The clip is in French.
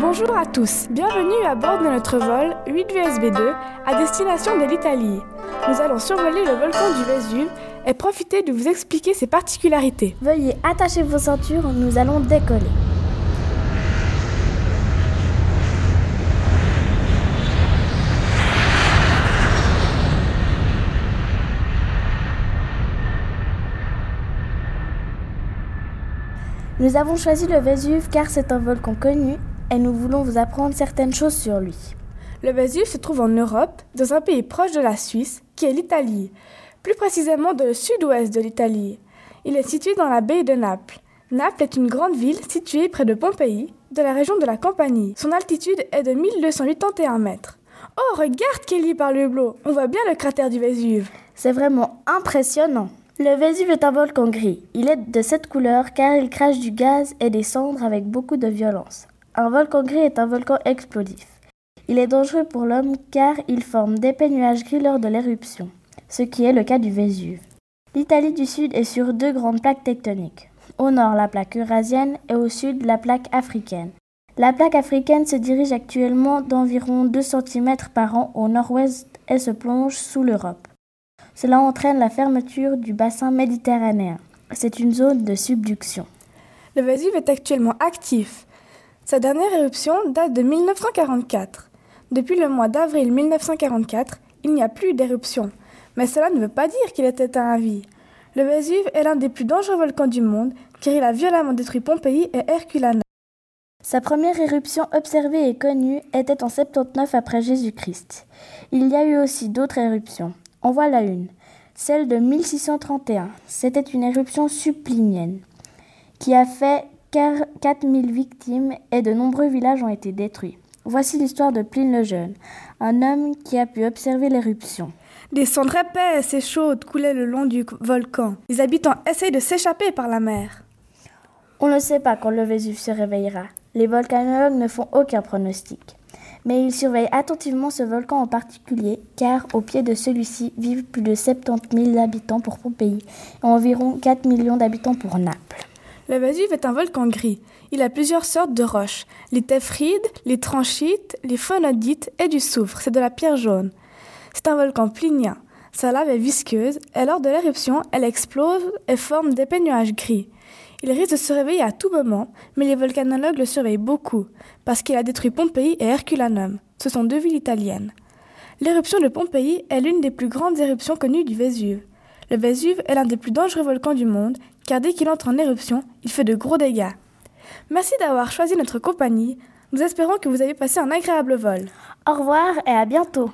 Bonjour à tous, bienvenue à bord de notre vol 8 VSB2 à destination de l'Italie. Nous allons survoler le volcan du Vésuve et profiter de vous expliquer ses particularités. Veuillez attacher vos ceintures, nous allons décoller. Nous avons choisi le Vésuve car c'est un volcan connu et nous voulons vous apprendre certaines choses sur lui. Le Vésuve se trouve en Europe, dans un pays proche de la Suisse, qui est l'Italie, plus précisément dans le sud-ouest de l'Italie. Il est situé dans la baie de Naples. Naples est une grande ville située près de Pompéi, de la région de la Campanie. Son altitude est de 1281 mètres. Oh, regarde Kelly par le hublot, on voit bien le cratère du Vésuve. C'est vraiment impressionnant. Le Vésuve est un volcan gris. Il est de cette couleur car il crache du gaz et des cendres avec beaucoup de violence. Un volcan gris est un volcan explosif. Il est dangereux pour l'homme car il forme d'épais nuages gris lors de l'éruption, ce qui est le cas du Vésuve. L'Italie du Sud est sur deux grandes plaques tectoniques. Au nord, la plaque eurasienne et au sud, la plaque africaine. La plaque africaine se dirige actuellement d'environ 2 cm par an au nord-ouest et se plonge sous l'Europe. Cela entraîne la fermeture du bassin méditerranéen. C'est une zone de subduction. Le Vésuve est actuellement actif. Sa dernière éruption date de 1944. Depuis le mois d'avril 1944, il n'y a plus d'éruption. Mais cela ne veut pas dire qu'il éteint à vie. Le Vésuve est l'un des plus dangereux volcans du monde car il a violemment détruit Pompéi et Herculana. Sa première éruption observée et connue était en 79 après Jésus-Christ. Il y a eu aussi d'autres éruptions. En voilà une, celle de 1631. C'était une éruption subplinienne qui a fait 4000 victimes et de nombreux villages ont été détruits. Voici l'histoire de Pline le Jeune, un homme qui a pu observer l'éruption. Des cendres épaisses et chaudes coulaient le long du volcan. Les habitants essayent de s'échapper par la mer. On ne sait pas quand le Vésuve se réveillera. Les volcanologues ne font aucun pronostic mais il surveille attentivement ce volcan en particulier, car au pied de celui-ci vivent plus de 70 000 habitants pour Pompéi et environ 4 millions d'habitants pour Naples. Le Vésuve est un volcan gris. Il a plusieurs sortes de roches les téphrides, les tranchites, les phonodites et du soufre. C'est de la pierre jaune. C'est un volcan plinien. Sa lave est visqueuse et lors de l'éruption, elle explose et forme d'épais nuages gris. Il risque de se réveiller à tout moment, mais les volcanologues le surveillent beaucoup, parce qu'il a détruit Pompéi et Herculanum. Ce sont deux villes italiennes. L'éruption de Pompéi est l'une des plus grandes éruptions connues du Vésuve. Le Vésuve est l'un des plus dangereux volcans du monde, car dès qu'il entre en éruption, il fait de gros dégâts. Merci d'avoir choisi notre compagnie. Nous espérons que vous avez passé un agréable vol. Au revoir et à bientôt.